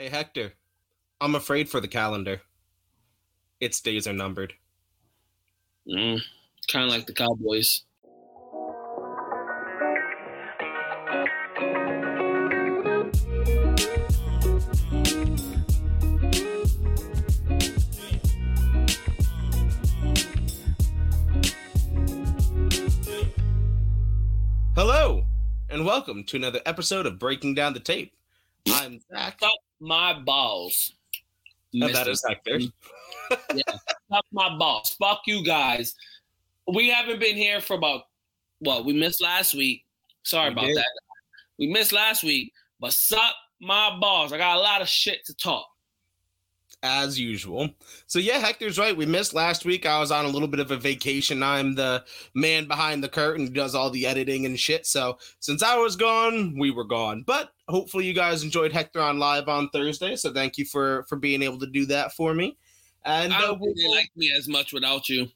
Hey, Hector, I'm afraid for the calendar. Its days are numbered. Mm, kind of like the Cowboys. Hello, and welcome to another episode of Breaking Down the Tape. I'm Zach. My balls. That. Hector. yeah, fuck my balls. Fuck you guys. We haven't been here for about what we missed last week. Sorry We about did. that. We missed last week, but suck my balls. I got a lot of shit to talk. As usual. So yeah, Hector's right. We missed last week. I was on a little bit of a vacation. I'm the man behind the curtain who does all the editing and shit. So since I was gone, we were gone. But hopefully you guys enjoyed Hector on live on Thursday. So thank you for for being able to do that for me. And I uh, don't really like me as much without you.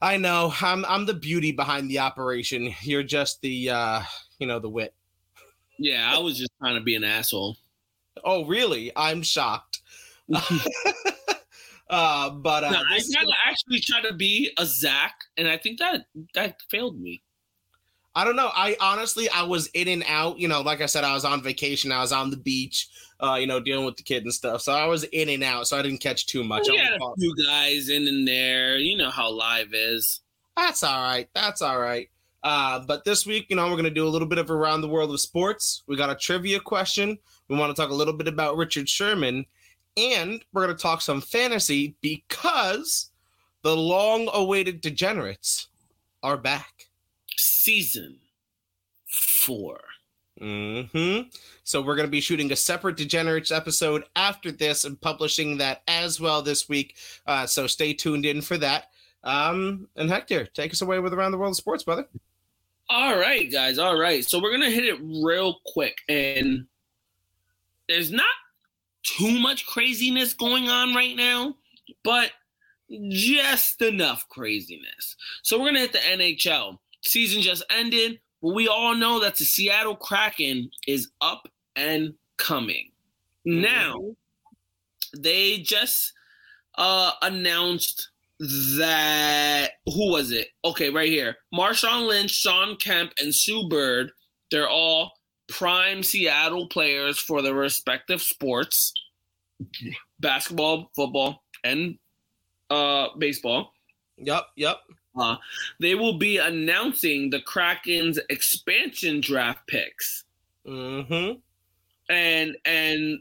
I know I'm I'm the beauty behind the operation. You're just the uh, you know, the wit. Yeah, I was just trying to be an asshole. Oh, really? I'm shocked. uh, but uh, No, I kind of actually tried to be a Zach, and I think that that failed me. I don't know. I honestly, I was in and out. You know, like I said, I was on vacation. I was on the beach. Uh, you know, dealing with the kid and stuff. So I was in and out. So I didn't catch too much. We I had a few guys in and there. You know how live is. That's all right. That's all right. Uh, but this week, you know, we're gonna do a little bit of around the world of sports. We got a trivia question. We want to talk a little bit about Richard Sherman, and we're gonna talk some fantasy because the long-awaited degenerates are back. Season four. hmm So we're going to be shooting a separate Degenerates episode after this and publishing that as well this week. Uh, so stay tuned in for that. Um, and Hector, take us away with around the world of sports, brother. All right, guys. All right. So we're gonna hit it real quick, and there's not too much craziness going on right now, but just enough craziness. So we're gonna hit the NHL. Season just ended, but we all know that the Seattle Kraken is up and coming. Now, they just uh announced that who was it? Okay, right here. Marshawn Lynch, Shawn Kemp, and Sue Bird, they're all prime Seattle players for their respective sports. Basketball, football, and uh baseball. Yep, yep. Uh, they will be announcing the Kraken's expansion draft picks Mm-hmm. and and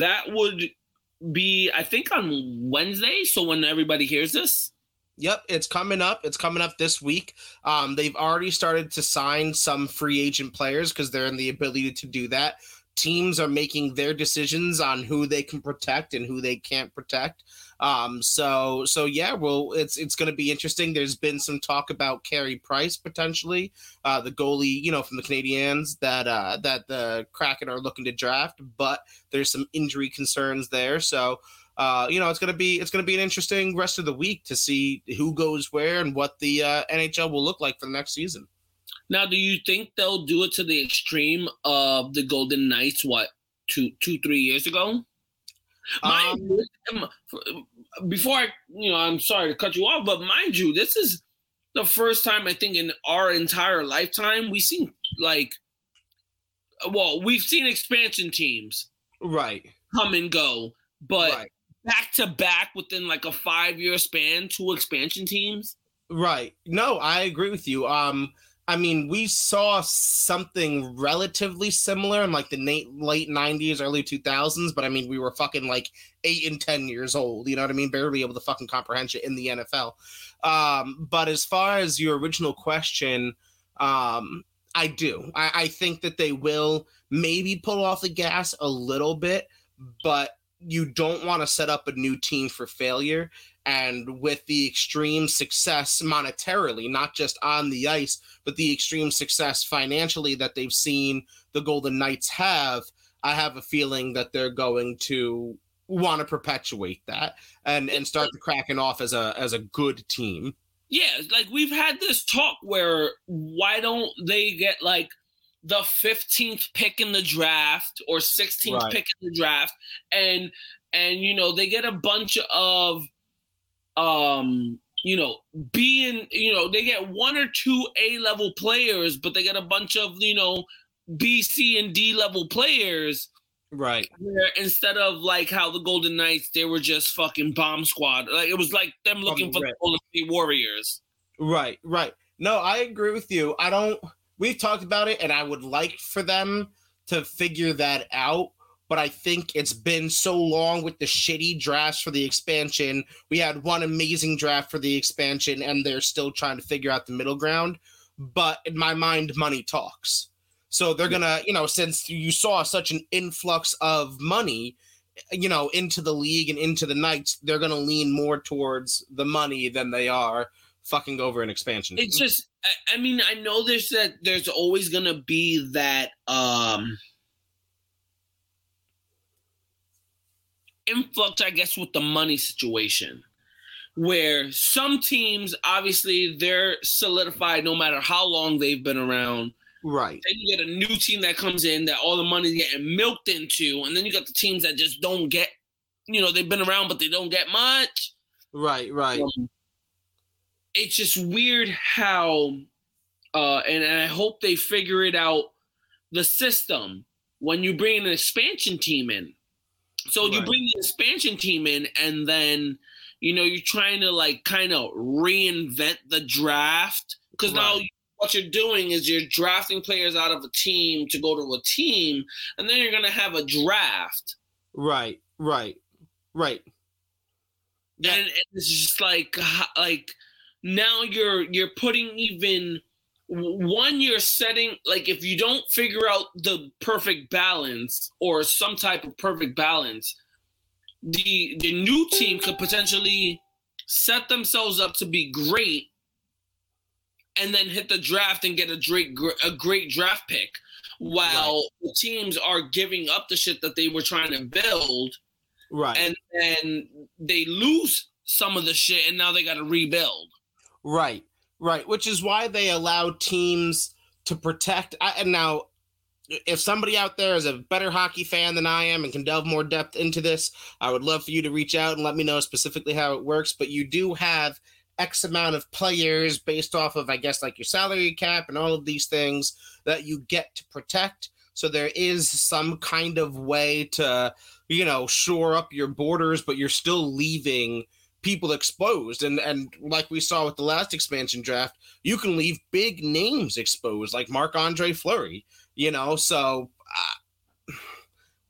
that would be I think on Wednesday. So when everybody hears this, Yep, it's coming up. It's coming up this week. Um, they've already started to sign some free agent players because they're in the ability to do that. Teams are making their decisions on who they can protect and who they can't protect. Um, so so yeah, well, it's it's going to be interesting. There's been some talk about Carey Price potentially, uh, the goalie, you know, from the Canadiens that uh, that the Kraken are looking to draft, but there's some injury concerns there. So uh, you know, it's gonna be it's gonna be an interesting rest of the week to see who goes where and what the uh, NHL will look like for the next season. now do you think they'll do it to the extreme of the Golden Knights? What two two three years ago? Mind Um, you, before I, you know, I'm sorry to cut you off, but mind you, this is the first time I think in our entire lifetime we've seen like, well, we've seen expansion teams right, come and go, but right, back to back within like a five year span, two expansion teams. right. No, I agree with you. Um, I mean, we saw something relatively similar in like the late '90s, early 2000s, but I mean, we were fucking like eight and ten years old. You know what I mean? Barely able to fucking comprehend it in the NFL. Um, but as far as your original question, um, I do. I, I think that they will maybe pull off the gas a little bit, but you don't want to set up a new team for failure. And with the extreme success monetarily, not just on the ice, but the extreme success financially that they've seen the Golden Knights have, I have a feeling that they're going to want to perpetuate that and and start the Kraken off as a as a good team. Yeah, like we've had this talk where why don't they get like the 15th pick in the draft or 16th Right. pick in the draft and and you know they get a bunch of um you know being you know they get one or two A level players but they get a bunch of you know B C and D level players Right. where instead of like how the Golden Knights they were just fucking bomb squad like it was like them looking for the rip. Golden State Warriors Right, right. No, I agree with you. I don't. We've talked about it, and I would like for them to figure that out. But I think it's been so long with the shitty drafts for the expansion. We had one amazing draft for the expansion, and they're still trying to figure out the middle ground. But in my mind, money talks. So they're gonna, you know, since you saw such an influx of money, you know, into the league and into the Knights, they're gonna lean more towards the money than they are fucking over an expansion. it's just I, I mean i know there's that there's always gonna be that um influx i guess with the money situation where some teams obviously they're solidified no matter how long they've been around right. then you get a new team that comes in that all the money's getting milked into and then you got the teams that just don't get you know they've been around but they don't get much Right, right. um, it's just weird how uh and, and i hope they figure it out the system when you bring an expansion team in so you bring the expansion team in and then you know you're trying to like kind of reinvent the draft because now what you're doing is you're drafting players out of a team to go to a team and then you're gonna have a draft Right, right, right. Yeah. and it's just like like now you're you're putting even one you're setting like if you don't figure out the perfect balance or some type of perfect balance the the new team could potentially set themselves up to be great and then hit the draft and get a great a great draft pick while the teams are giving up the shit that they were trying to build Right. and then they lose some of the shit and now they got to rebuild. Right, right. Which is why they allow teams to protect. I, and now, if somebody out there is a better hockey fan than I am and can delve more depth into this, I would love for you to reach out and let me know specifically how it works. But you do have X amount of players based off of, I guess, like your salary cap and all of these things that you get to protect. So there is some kind of way to, you know, shore up your borders, but you're still leaving people exposed. And and like we saw with the last expansion draft you can leave big names exposed like marc andre fleury you know? So uh,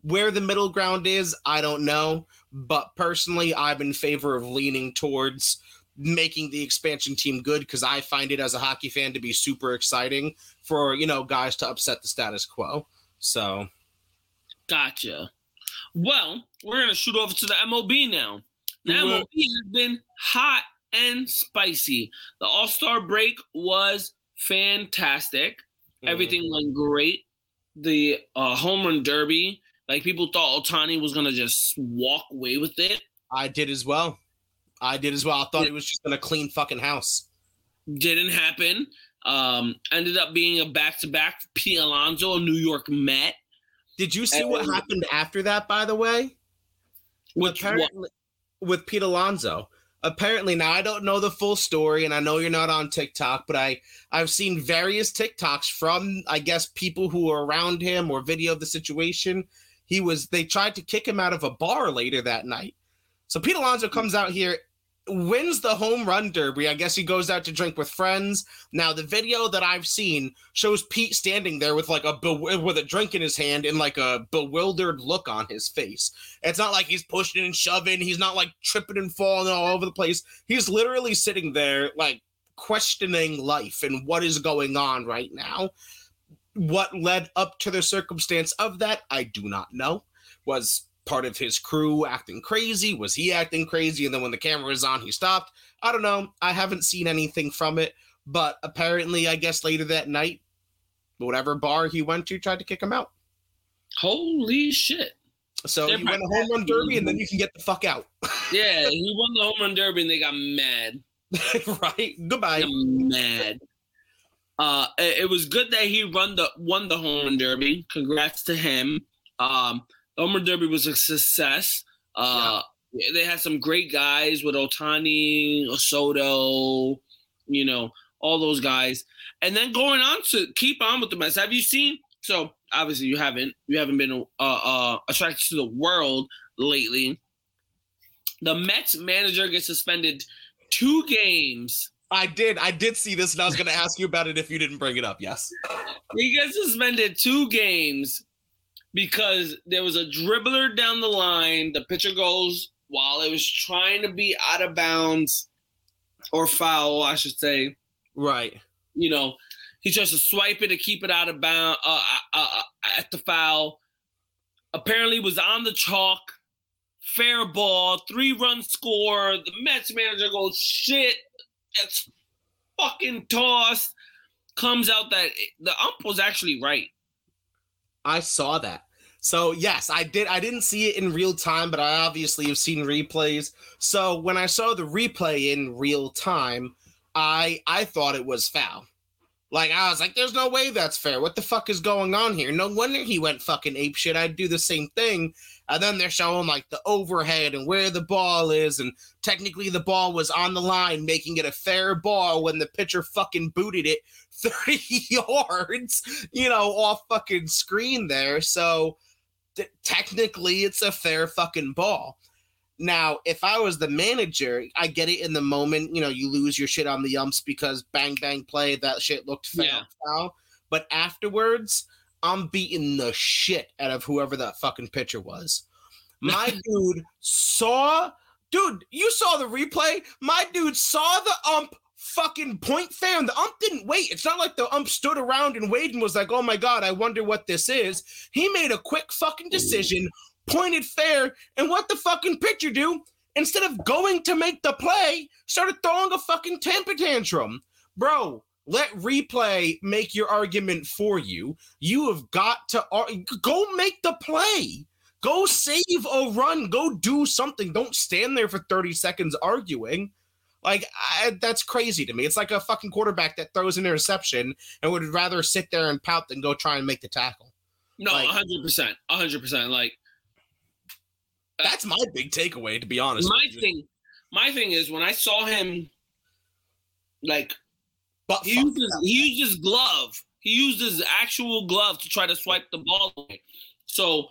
where the middle ground is i don't know. But personally i'm in favor of leaning towards making the expansion team good because i find it as a hockey fan to be super exciting for you know guys to upset the status quo. So. Gotcha. Well, we're gonna shoot over to the MLB now. Mhm. MLB has been hot and spicy. The All Star break was fantastic. Everything went great. The uh, home run derby, like people thought Ohtani was gonna just walk away with it. i did as well i did as well i thought he was just gonna clean fucking house Didn't happen. Um, ended up being a back to back P. Alonso, a New York Met. Did you see what happened after that, by the way? Which apparently, with Pete Alonso. Apparently, now I don't know the full story, and I know you're not on TikTok, but I I've seen various TikToks from I guess people who were around him or video of the situation. He was they tried to kick him out of a bar later that night. So Pete Alonso comes out here, wins the home run derby. I guess he goes out to drink with friends. Now the video that I've seen shows Pete standing there with like a with a drink in his hand and like a bewildered look on his face. It's not like he's pushing and shoving. He's not like tripping and falling all over the place. He's literally sitting there like questioning life and what is going on right now. What led up to the circumstance of that, I do not know. Was part of his crew acting crazy? Was he acting crazy? And then when the camera was on, he stopped. I don't know. I haven't seen anything from it. But apparently, I guess later that night, whatever bar he went to tried to kick him out. Holy shit. So They're you win a home run derby and then you can get the fuck out. Yeah, he won the home run derby and they got mad. right? Goodbye. Mad. Uh, it, it was good that he run the won the home run derby. Congrats to him. Um, the home run derby was a success. Uh, yeah. They had some great guys with Ohtani, Soto, you know, all those guys. And then going on to keep on with the Mets. Have you seen? So obviously you haven't. You haven't been uh, uh, attracted to the world lately. The Mets manager gets suspended two games I did. I did see this, and I was going to ask you about it if you didn't bring it up. Yes. He gets suspended two games because there was a dribbler down the line. The pitcher goes while it was trying to be out of bounds or foul, I should say. Right. You know, he tries to swipe it to keep it out of bounds uh, uh, uh, at the foul. Apparently, was on the chalk. Fair ball, three run score. The Mets manager goes, shit, that's fucking tossed. Comes out that the ump was actually right. I saw that. So yes, I did. I didn't see it in real time, but I obviously have seen replays. So when I saw the replay in real time, I I thought it was foul. Like I was like, "There's no way that's fair. What the fuck is going on here?" No wonder he went fucking ape shit. I'd do the same thing and then they're showing like the overhead and where the ball is, and technically the ball was on the line, making it a fair ball when the pitcher fucking booted it 30 yards, you know, off fucking screen there. So th- technically it's a fair fucking ball. Now, if I was the manager, I get it in the moment, you know, you lose your shit on the umps because bang bang play, that shit looked foul. Yeah. foul. But afterwards, I'm beating the shit out of whoever that fucking pitcher was. My dude saw, dude, you saw the replay. My dude saw the ump fucking point fair, and the ump didn't wait. It's not like the ump stood around and waited and was like, oh my God, I wonder what this is. He made a quick fucking decision, pointed fair, and what the fucking pitcher do? Instead of going to make the play, started throwing a fucking temper tantrum. Bro, let replay make your argument for you. You have got to go make the play. Go save a run. Go do something. Don't stand there for 30 seconds arguing. Like I, that's crazy to me. It's like a fucking quarterback that throws an interception and would rather sit there and pout than go try and make the tackle. No, percent, hundred percent. Like uh, that's my big takeaway, to be honest. My thing, my thing is when I saw him, like but he used, his, he used his glove. He used his actual glove to try to swipe the ball away. So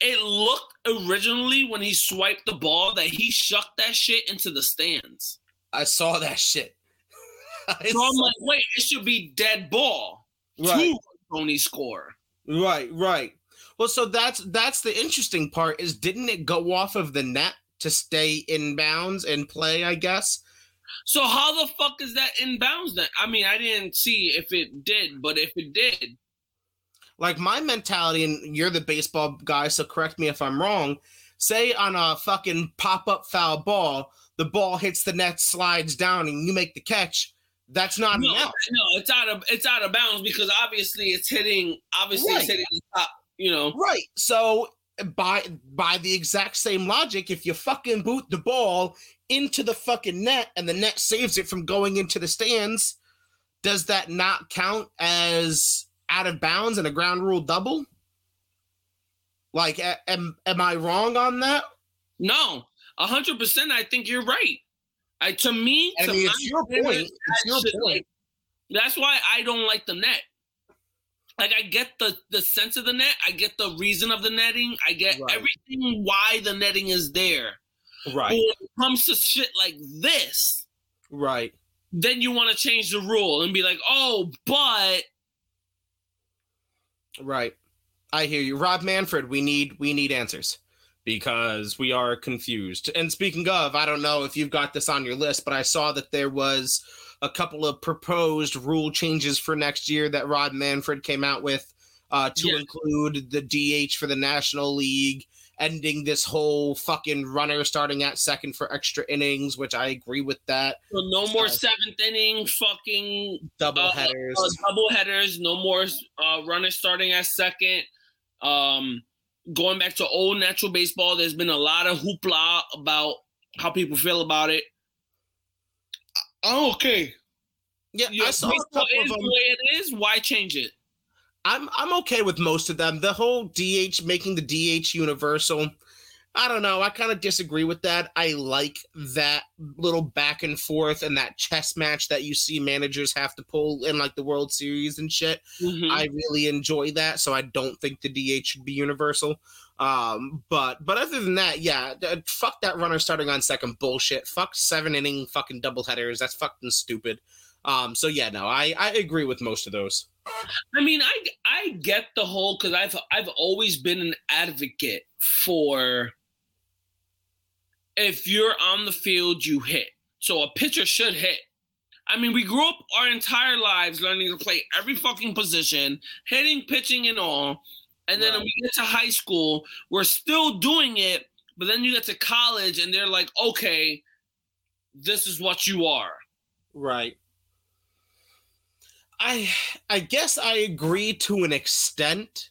it looked originally when he swiped the ball that he shucked that shit into the stands. I saw that shit. so I'm like, wait, it should be dead ball. Right. Two Tony score. Right, right. Well, so that's that's the interesting part is didn't it go off of the net to stay in bounds and play, I guess? So how the fuck is that inbounds then? I mean, I didn't see if it did, but if it did, like my mentality, and you're the baseball guy, so correct me if I'm wrong. Say on a fucking pop up foul ball, the ball hits the net, slides down, and you make the catch. That's not no, enough. No, it's out of it's out of bounds because obviously it's hitting. Obviously, right. it's hitting the top. You know, right? So by by the exact same logic, if you fucking boot the ball into the fucking net and the net saves it from going into the stands, does that not count as out of bounds and a ground rule double? Like, am am I wrong on that? No, hundred percent. I think you're right. I to me, I to mean, it's your point. It's your point. That's why I don't like the net. Like I get the the sense of the net, I get the reason of the netting, I get right. everything why the netting is there. Right. But when it comes to shit like this, right, then you want to change the rule and be like, oh, but right. I hear you, Rob Manfred. We need we need answers because we are confused. And speaking of, I don't know if you've got this on your list, but I saw that there was a couple of proposed rule changes for next year that Rob Manfred came out with uh, to yeah. include the DH for the National League ending this whole fucking runner starting at second for extra innings, which I agree with that. So no more uh, seventh inning fucking double uh, headers. Uh, double headers. No more uh, runners starting at second. Um, going back to old natural baseball, there's been a lot of hoopla about how people feel about it. Oh, okay. Yeah, know, I saw a couple of them. the way it is. Why change it? I'm I'm okay with most of them. The whole DH making the DH universal. I don't know. I kind of disagree with that. I like that little back and forth and that chess match that you see managers have to pull in like the World Series and shit. Mhm. I really enjoy that, so I don't think the DH should be universal. Um, but but other than that, yeah, fuck that runner starting on second bullshit. Fuck seven inning fucking double headers. That's fucking stupid. Um, so yeah, no, I I agree with most of those. I mean, I I get the whole because I've I've always been an advocate for if you're on the field, you hit. So a pitcher should hit. I mean, we grew up our entire lives learning to play every fucking position, hitting, pitching, and all. And then when Right. we get to high school, we're still doing it. But then you get to college, and they're like, okay, this is what you are. Right. I I guess I agree to an extent.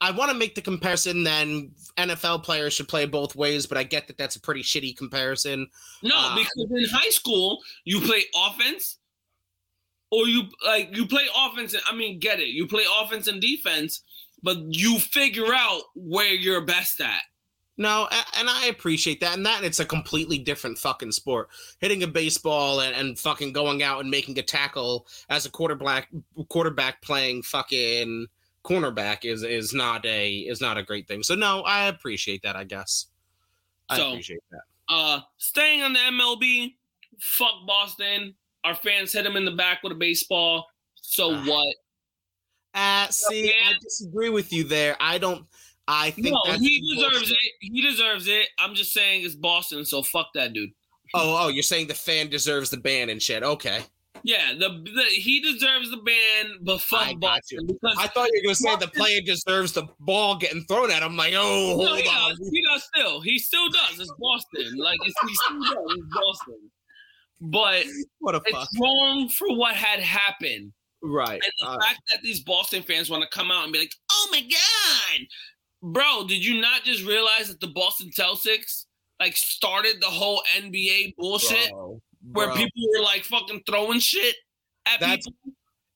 I want to make the comparison then NFL players should play both ways, but I get that that's a pretty shitty comparison. No, Uh, because in high school you play offense, or you like you play offense. And, I mean, get it? You play offense and defense, but you figure out where you're best at. No, and I appreciate that. And that it's a completely different fucking sport. Hitting a baseball and, and fucking going out and making a tackle as a quarterback quarterback playing fucking cornerback is is not a is not a great thing. So no, I appreciate that, I guess. I So- appreciate that. Uh, staying on the MLB, fuck Boston. Our fans hit him in the back with a baseball. So Ah. what? Uh see, I disagree with you there. I don't I think No, he deserves bullshit. it. He deserves it. I'm just saying it's Boston, so fuck that dude. Oh, oh, you're saying the fan deserves the ban and shit. Okay. Yeah, the, the he deserves the ban, but fuck I Boston because I thought you were gonna say the player deserves the ball getting thrown at him. Like, oh, No, hold he on. does. He does still. He still does. It's Boston. Like it's, he still does. It's Boston. But What a fuck. it's wrong for what had happened. Right. And the Uh, fact that these Boston fans want to come out and be like, "Oh my god, bro, did you not just realize that the Boston Celtics like started the whole NBA bullshit bro, where people were like fucking throwing shit at That's- people?"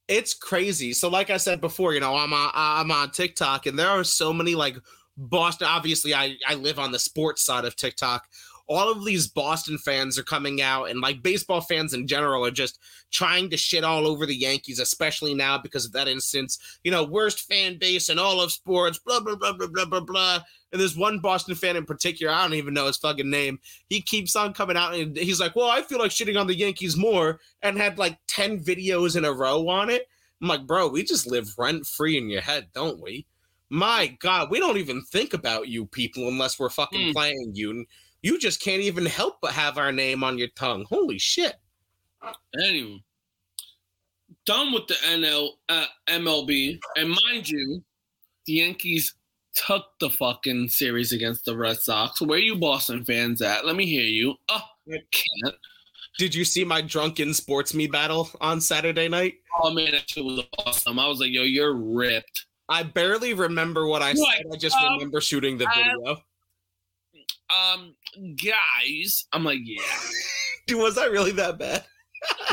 it's crazy. So, like I said before, you know, I'm on, I'm on TikTok, and there are so many like Boston. Obviously, I I live on the sports side of TikTok. All of these Boston fans are coming out, and like baseball fans in general are just trying to shit all over the Yankees, especially now because of that instance. You know, worst fan base in all of sports. Blah blah blah blah blah blah blah. And there's one Boston fan in particular. I don't even know his fucking name. He keeps on coming out, and he's like, "Well, I feel like shitting on the Yankees more," and had like ten videos in a row on it. I'm like, bro, we just live rent free in your head, don't we? My God, we don't even think about you people unless we're fucking Hmm. playing you. And you just can't even help but have our name on your tongue. Holy shit. Anyway, done with the NL uh, MLB, and mind you, the Yankees took the fucking series against the Red Sox. Where you Boston fans at? Let me hear you. Oh, I can't. Did you see my drunken SportsMe battle on Saturday night? Oh man, that shit was awesome. I was like, yo, you're ripped. I barely remember what I Right, said. I just um, remember shooting the I- video. Um, guys, I'm like, yeah. Dude, was I really that bad?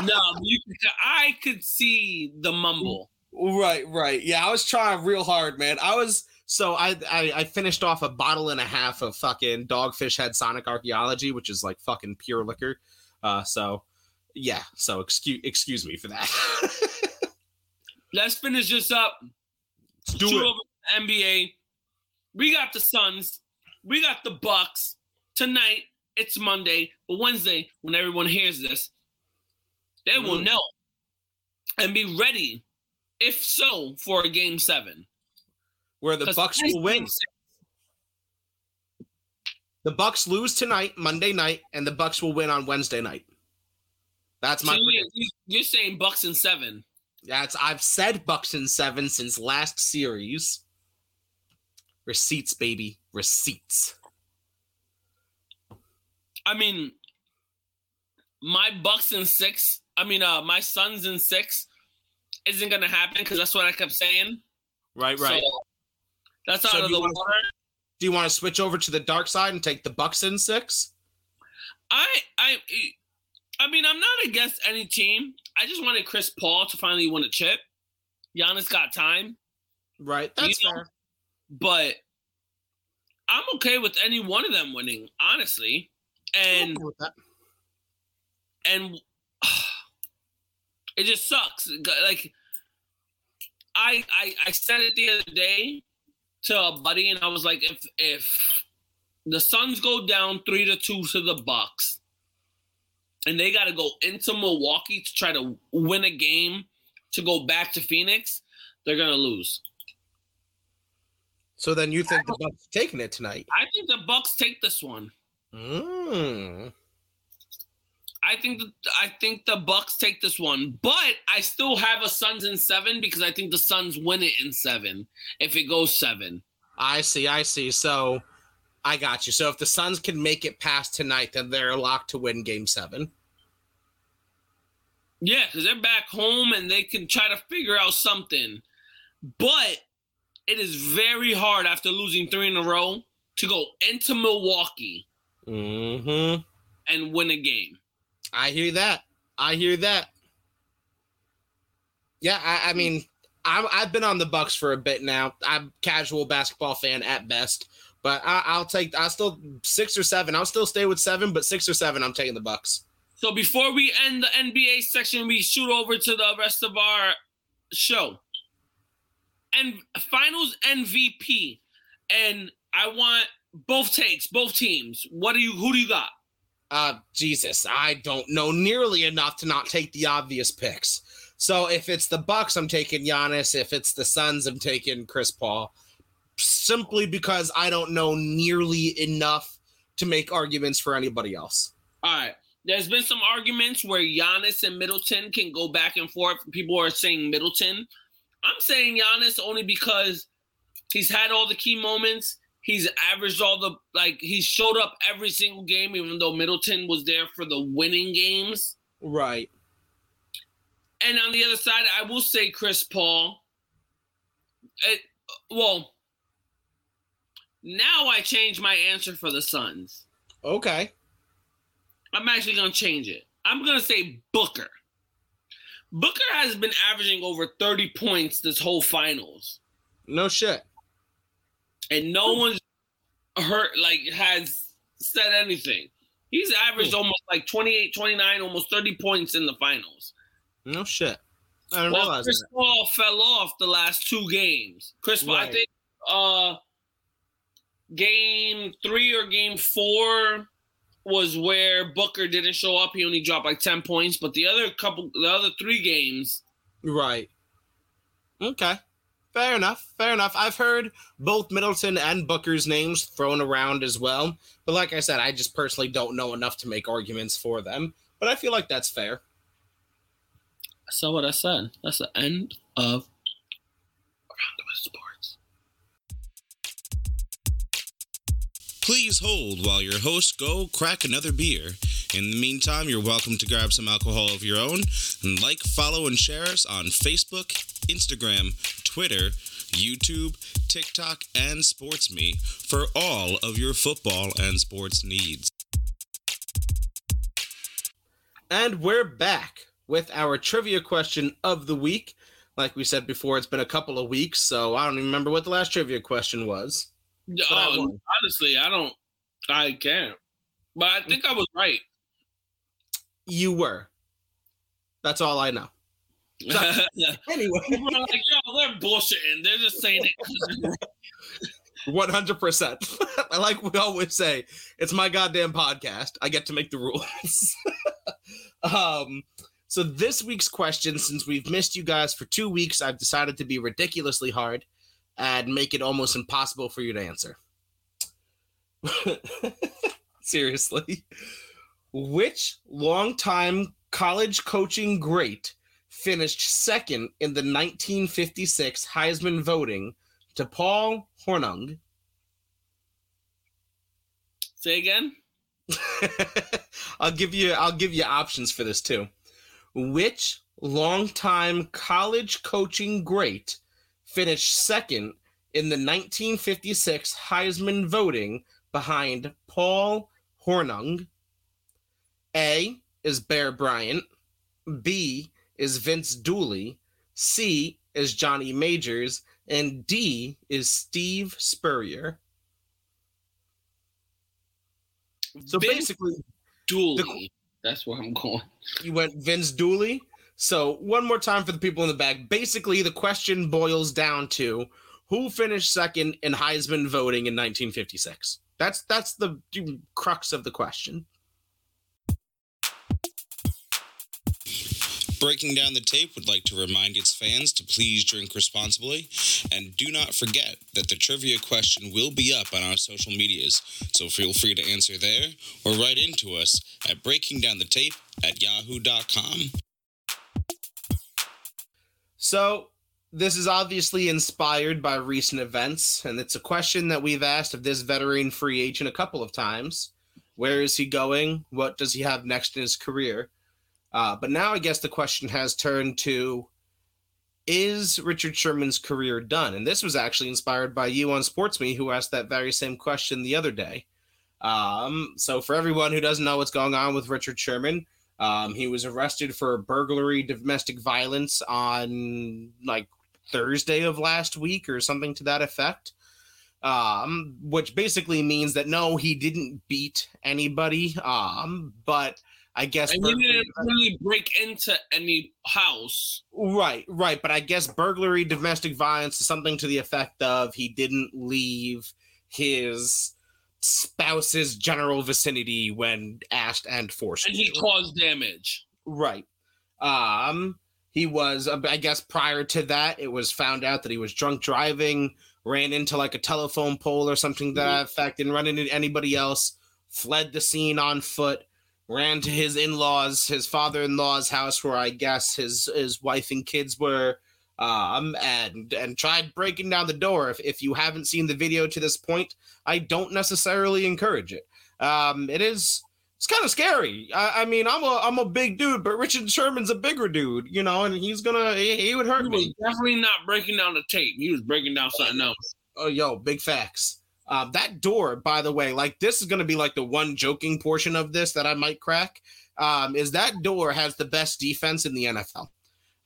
No, you could, I could see the mumble. Right, right. Yeah, I was trying real hard, man. I was so I, I I finished off a bottle and a half of fucking Dogfish Head Sonic Archaeology, which is like fucking pure liquor. Uh, so yeah. So excuse excuse me for that. Let's finish this up. Let's do it. NBA. We got the Suns. We got the Bucks. Tonight, it's Monday, but Wednesday, when everyone hears this, they will Mm. know and be ready, if so, for a game seven. Where the Bucks will win. The Bucks lose tonight, Monday night, and the Bucks will win on Wednesday night. That's my So you, prediction. you, you're saying Bucks and seven. That's I've said Bucks in seven since last series. Receipts, baby, receipts. I mean, my Bucks in six. I mean, uh, my Suns in six isn't gonna happen because that's what I kept saying. Right, So, that's out So of the wanna- water. Do you want to switch over to the dark side and take the Bucks in six? I I I mean, I'm not against any team. I just wanted Chris Paul to finally win a chip. Giannis got time. Right. That's you know, fair. But I'm okay with any one of them winning, honestly. And and it just sucks. Like I, I I said it the other day to a buddy, and I was like, if if the Suns go down three to two to the Bucks, and they got to go into Milwaukee to try to win a game to go back to Phoenix, they're gonna lose. So then you think the Bucks taking it tonight? I think the Bucks take this one. Mm. I think the, I think the Bucks take this one, but I still have a Suns in seven because I think the Suns win it in seven if it goes seven. I see, I see. So I got you. So if the Suns can make it past tonight, then they're locked to win Game Seven. Yeah, because they're back home and they can try to figure out something, but it is very hard after losing three in a row to go into Milwaukee mm-hmm. and win a game. I hear that. I hear that. Yeah, I, I mean, i have been on the Bucks for a bit now. I'm casual basketball fan at best, but I, will take. I'll still six or seven. I'll still stay with seven, but six or seven, I'm taking the Bucks. So before we end the NBA section, we shoot over to the rest of our show. And finals MVP, and I want both takes, both teams. What do you? Who do you got? Uh, Jesus, I don't know nearly enough to not take the obvious picks. So if it's the Bucks, I'm taking Giannis. If it's the Suns, I'm taking Chris Paul. Simply because I don't know nearly enough to make arguments for anybody else. All right. There's been some arguments where Giannis and Middleton can go back and forth. People are saying Middleton. I'm saying Giannis only because he's had all the key moments. He's averaged all the like he showed up every single game, even though Middleton was there for the winning games. Right. And on the other side, I will say Chris Paul. It, well, now I change my answer for the Suns. Okay. I'm actually gonna change it. I'm gonna say Booker. Booker has been averaging over 30 points this whole finals. No shit and no one's hurt like has said anything. He's averaged Ooh. almost like 28, 29, almost 30 points in the finals. No shit. I don't well, realize Chris that. Paul fell off the last two games. Chris Paul, right. I think uh game three or game four was where Booker didn't show up. He only dropped like 10 points, but the other couple the other three games. Right. Okay. Fair enough. Fair enough. I've heard both Middleton and Booker's names thrown around as well. But like I said, I just personally don't know enough to make arguments for them. But I feel like that's fair. So what I said. That's the end of Around the Sports. Please hold while your hosts go crack another beer. In the meantime, you're welcome to grab some alcohol of your own and like, follow, and share us on Facebook, Instagram, Twitter, YouTube, TikTok, and SportsMe for all of your football and sports needs. And we're back with our trivia question of the week. Like we said before, it's been a couple of weeks, so I don't even remember what the last trivia question was. Oh, honestly, I don't. I can't. But I think I was right. You were. That's all I know. So, anyway, people are like, "Yo, they're bullshitting. They're just saying it." One hundred percent. I like we always say, it's my goddamn podcast. I get to make the rules. um, so this week's question, since we've missed you guys for two weeks, I've decided to be ridiculously hard and make it almost impossible for you to answer. Seriously, which longtime college coaching great finished second in the 1956 Heisman voting to Paul Hornung. Say again. I'll give you I'll give you options for this too. Which longtime college coaching great finished second in the 1956 Heisman voting behind Paul Hornung? A is Bear Bryant. B is Vince Dooley. C is Johnny Majors. And D is Steve Spurrier. So Vince basically, Dooley. That's where I'm going. you went Vince Dooley. So one more time for the people in the back. Basically, the question boils down to who finished second in Heisman voting in 1956. That's that's the crux of the question. Breaking Down the Tape would like to remind its fans to please drink responsibly and do not forget that the trivia question will be up on our social medias, so feel free to answer there or write into us at breakingdownthetape at yahoo.com. So this is obviously inspired by recent events, and it's a question that we've asked of this veteran free agent a couple of times. Where is he going? What does he have next in his career? Uh, but now I guess the question has turned to is Richard Sherman's career done? And this was actually inspired by you on SportsMe, who asked that very same question the other day. Um, so, for everyone who doesn't know what's going on with Richard Sherman, um, he was arrested for burglary, domestic violence on like Thursday of last week or something to that effect. Um, which basically means that no, he didn't beat anybody. Um, but I guess And he didn't really break into any house. Right, right. But I guess burglary, domestic violence is something to the effect of he didn't leave his spouse's general vicinity when asked and forced. And he to. caused damage. Right. Um, he was, uh, I guess, prior to that, it was found out that he was drunk driving, ran into like a telephone pole or something that effect, didn't run into anybody else, fled the scene on foot, ran to his in-laws, his father-in-law's house, where I guess his his wife and kids were, um, and and tried breaking down the door. If if you haven't seen the video to this point, I don't necessarily encourage it. Um, it is it's kind of scary. I, I mean, I'm a I'm a big dude, but Richard Sherman's a bigger dude, you know, and he's gonna he, he would hurt He me. definitely not breaking down the tape. He was breaking down something else. Oh, yo, big facts. Uh, that door, by the way, like this is gonna be like the one joking portion of this that I might crack. Um, is that door has the best defense in the NFL?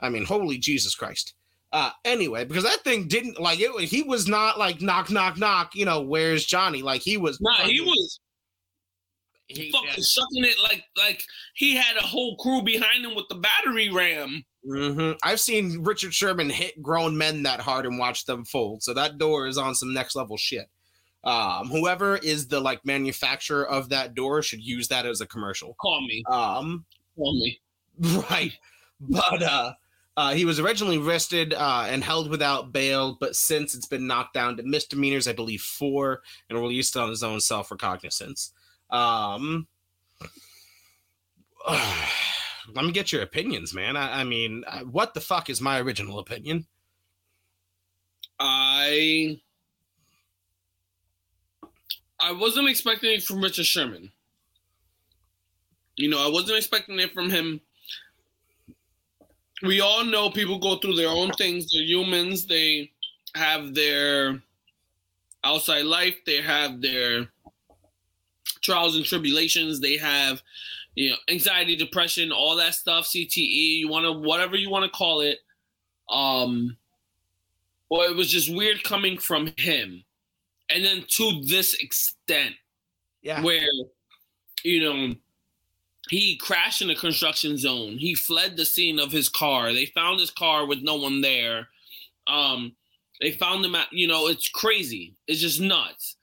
I mean, holy Jesus Christ. Uh, anyway, because that thing didn't like it. He was not like knock, knock, knock. You know, where's Johnny? Like he was. Nah, he was He, fucking sucking it like like he had a whole crew behind him with the battery ram. Mhm. I've seen Richard Sherman hit grown men that hard and watch them fold. So that door is on some next level shit. Um, whoever is the like manufacturer of that door should use that as a commercial. Call me, Um, call me. right. But uh, uh, he was originally arrested uh, and held without bail, but since it's been knocked down to misdemeanors, I believe four, and released on his own self recognizance. Um, let me get your opinions, man. I, I mean, uh, what the fuck is my original opinion? I I wasn't expecting it from Richard Sherman. You know, I wasn't expecting it from him. We all know people go through their own things. They're humans. They have their outside life. They have their trials and tribulations. They have, you know, anxiety, depression, all that stuff. CTE. You want to whatever you want to call it. Um, well, it was just weird coming from him, and then to this extent Yeah. where you know he crashed in a construction zone. He fled the scene of his car. They found his car with no one there. Um they found him at you know it's crazy. It's just nuts.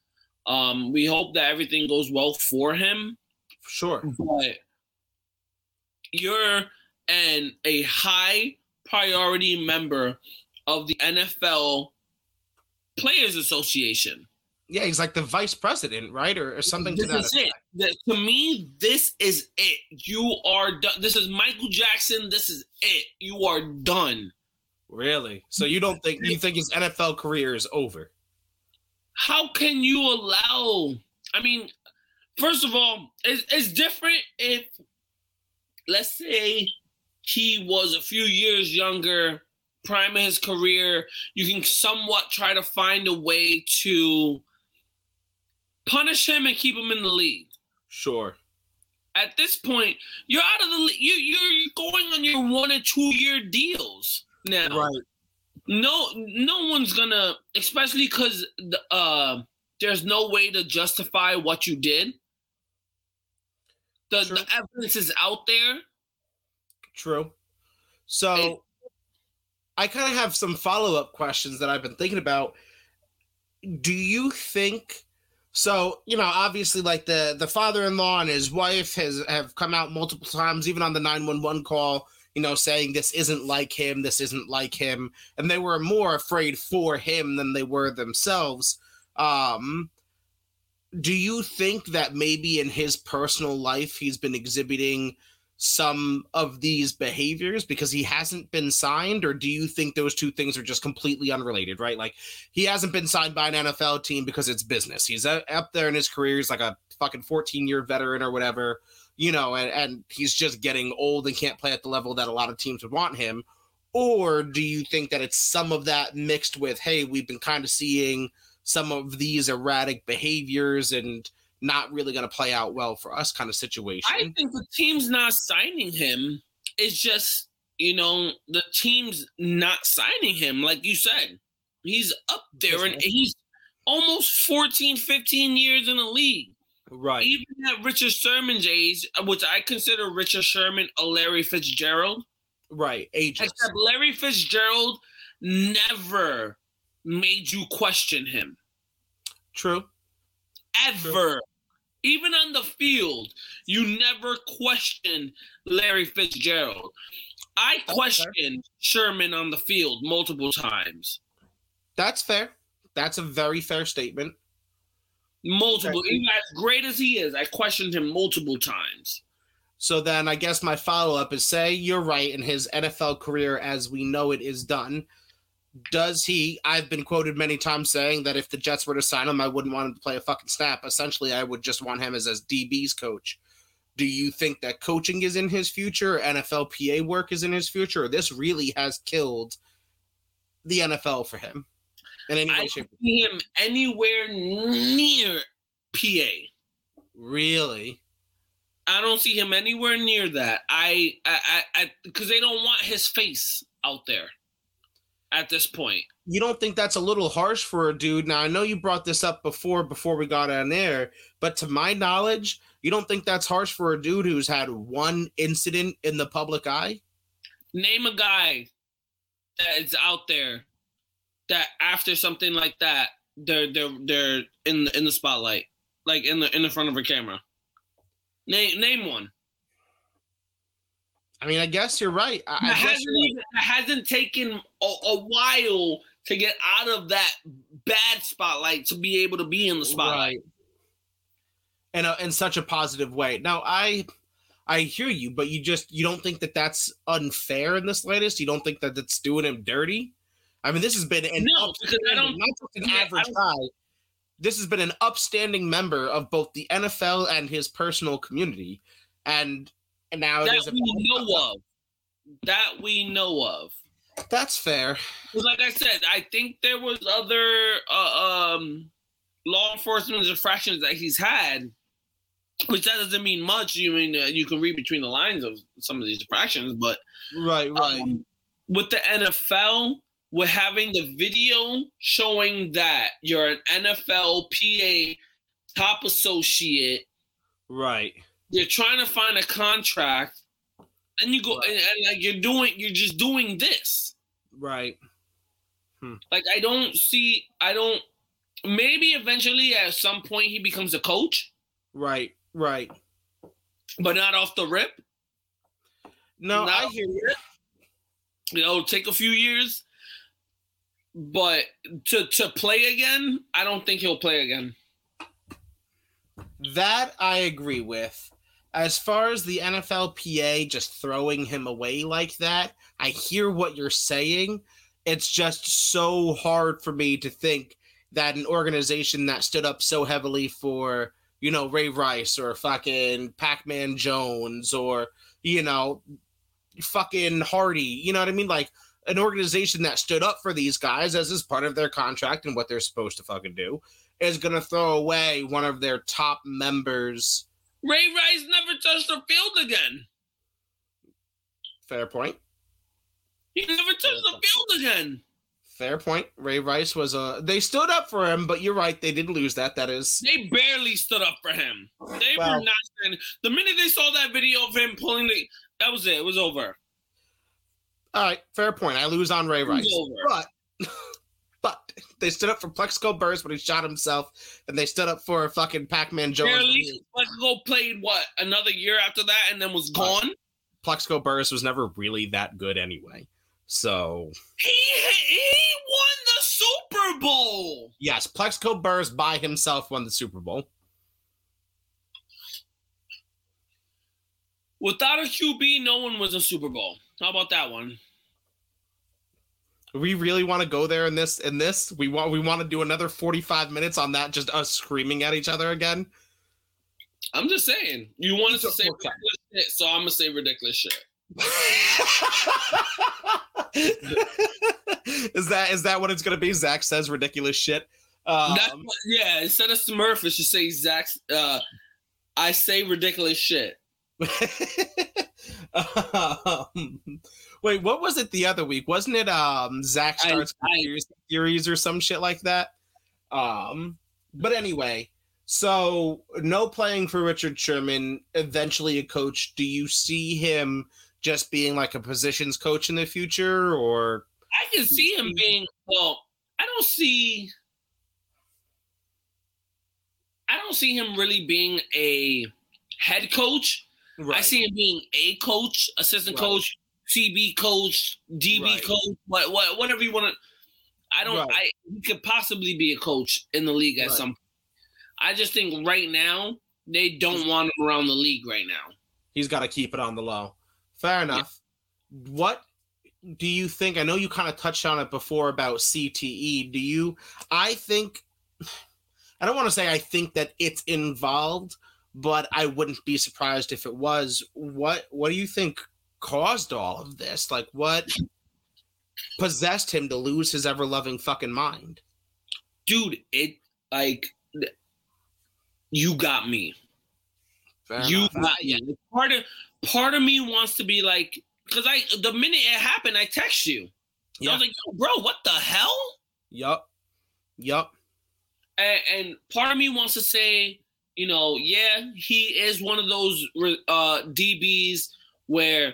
Um we hope that everything goes well for him. Sure. but you're an a high priority member of the NFL Players Association. Yeah, he's like the vice president, right? Or, or something to this that is it. To me, this is it. You are done. This is Michael Jackson. This is it. You are done. Really? So you don't think you think his NFL career is over? How can you allow? I mean, first of all, it's, it's different if, let's say, he was a few years younger, prime of his career. You can somewhat try to find a way to punish him and keep him in the league. Sure. At this point, you're out of the you you're going on your one or two year deals now. Right. No, no one's gonna, especially because the uh, there's no way to justify what you did. The, the evidence is out there. True. So. I kind of have some follow up questions that I've been thinking about. Do you think so? You know, obviously, like the the father in law and his wife has have come out multiple times, even on the nine one one call. You know, saying this isn't like him, this isn't like him, and they were more afraid for him than they were themselves. Um, do you think that maybe in his personal life he's been exhibiting some of these behaviors because he hasn't been signed or do you think those two things are just completely unrelated right? Like he hasn't been signed by an NFL team because it's business. He's up there in his career. He's like a fucking 14 year veteran or whatever you know and, and he's just getting old and can't play at the level that a lot of teams would want him. Or do you think that it's some of that mixed with hey we've been kind of seeing some of these erratic behaviors and not really going to play out well for us kind of situation I think the team's not signing him. It's just, you know, the team's not signing him. Like you said, he's up there and he's almost 14, 15 years in the league. right Even at Richard Sherman's age, which I consider Richard Sherman a Larry Fitzgerald, Right, ages. except Larry Fitzgerald never made you question him. True. Ever. Even on the field, you never questioned Larry Fitzgerald. I questioned Sherman on the field multiple times. That's fair. That's a very fair statement. Multiple. Okay. Even as great as he is, I questioned him multiple times. So then I guess my follow up is say you're right in his NFL career as we know it is done. Does he? I've been quoted many times saying that if the Jets were to sign him, I wouldn't want him to play a fucking snap. Essentially, I would just want him as as DB's coach. Do you think that coaching is in his future, NFLPA work is in his future, or this really has killed the NFL for him in any I way, shape? see him anywhere near PA. Really? I don't see him anywhere near that. I, I, I because they don't want his face out there at this point. you don't think that's a little harsh for a dude now i know you brought this up before before we got on air but to my knowledge you don't think that's harsh for a dude who's had one incident in the public eye Name a guy that is out there that after something like that, they're they're they're in the, in the spotlight, like in the in the front of a camera. Name name one. I mean i guess you're right i, I hasn't, right. even, that hasn't taken a, a while to get out of that bad spotlight to be able to be in the spotlight. Right. in, a, in such a positive way now i i hear you but you just you don't think that that's unfair in this latest you don't think that it's doing him dirty i mean this has been an No, because I don't- not just an yeah, average guy this has been an upstanding member of both the nfl and his personal community and and now it is That a we know of. That we know of. that's fair. like I said, I think there was other uh, um, law enforcement infractions that he's had, which that doesn't mean much. You mean uh, you can read between the lines of some of these infractions, but right right um, with the NFL, with having the video showing that you're an NFL PA top associate, right you're trying to find a contract, and you go and, and like you're doing, you're just doing this. right hmm. Like I don't see I don't maybe eventually at some point he becomes a coach, right right but not off the rip. no Not i hear you. You know, take a few years. But to to play again, I don't think he'll play again. That I agree with. As far as the NFLPA just throwing him away like that, I hear what you're saying. It's just so hard for me to think that an organization that stood up so heavily for, you know, Ray Rice or fucking Pac Man Jones or, you know, fucking Hardy, you know what I mean? Like an organization that stood up for these guys as is part of their contract and what they're supposed to fucking do is going to throw away one of their top members Ray Rice never touched the field again. Fair point. He never touched the field again. Fair point. Ray Rice was a. They stood up for him, but you're right. They did lose that. That is. They barely stood up for him. They Well- were not standing. The minute they saw that video of him pulling the, that was it. It was over. All right. Fair point. I lose on Ray It was Rice. over. But. They stood up for Plaxico Burress when he shot himself, and they stood up for fucking Pac-Man Jones. when Barely. he- Plaxico played what another year after that, and then was gone. Plaxico Burress was never really that good anyway. So He he won the Super Bowl. yes, Plaxico Burress by himself won the Super Bowl. Without a QB, no one was a Super Bowl. How about that one? We really want to go there in this in this we want we want to do another 45 minutes on that just us screaming at each other again I'm just saying. You wanted to say ridiculous shit, so I'm gonna say ridiculous shit. is that is that what it's gonna be zach says ridiculous shit um, what, yeah. Instead of Smurf, it should say Zach. Uh, I say ridiculous shit. um, wait what was it the other week wasn't it um zach starts conspiracy theories or some shit like that um but anyway so no playing for richard sherman eventually a coach do you see him just being like a positions coach in the future or I can see him being well. I don't see. I don't see him really being a head coach. Right. I see him being a coach, assistant Right. coach, CB coach, DB Right. coach, what, what, whatever you want to. I don't. Right. I he could possibly be a coach in the league at Right. some. I just think right now they don't want him around the league right now. he's got to keep it on the low. Fair enough. What do you think? I know you kind of touched on it before about CTE. Do you? I think. I don't want to say I think that it's involved, but I wouldn't be surprised if it was. What What do you think caused all of this? Like, what possessed him to lose his ever loving fucking mind? dude it like you got me Fair you enough. got me part of part of me wants to be like because i the minute it happened i text you i was like Yo, bro what the hell Yup. Yup. and, and part of me wants to say you know yeah he is one of those uh dbs where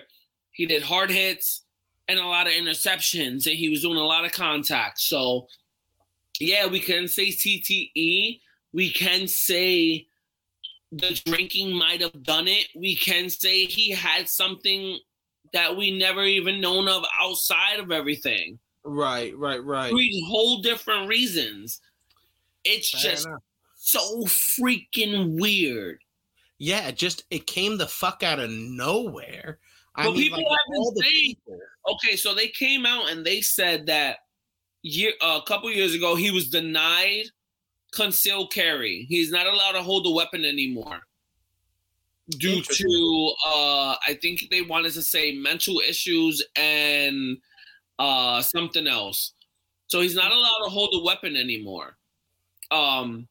he did hard hits and a lot of interceptions and he was doing a lot of contact so yeah we can say cte we can say the drinking might have done it we can say he had something that we never even known of outside of everything Right. Right. Right. three whole different reasons it's Fair just enough. so freaking weird Yeah, it just it came the fuck out of nowhere. I But mean, people like, have been saying- okay so they came out and they said that year a couple years ago he was denied concealed carry. He's not allowed to hold a weapon anymore due to uh i think they wanted to say mental issues and uh something else. So he's not allowed to hold a weapon anymore. Um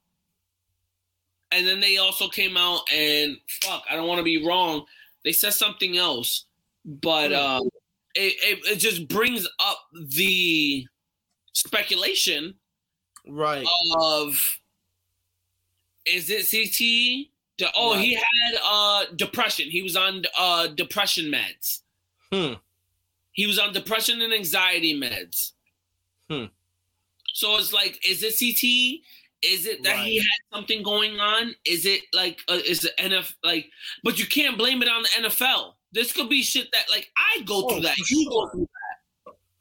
and then they also came out and fuck i don't want to be wrong. They said something else but um it, it, it just brings up the speculation Right. of is it CT? Oh, he had uh depression. He was on uh depression meds. Hmm. He was on depression and anxiety meds. Hmm. So it's like, is it CT? Is it that he had something going on? Is it like, uh, is it NFL? Like, but you can't blame it on the NFL. This could be shit that like I go Oh, through that. for You go sure. through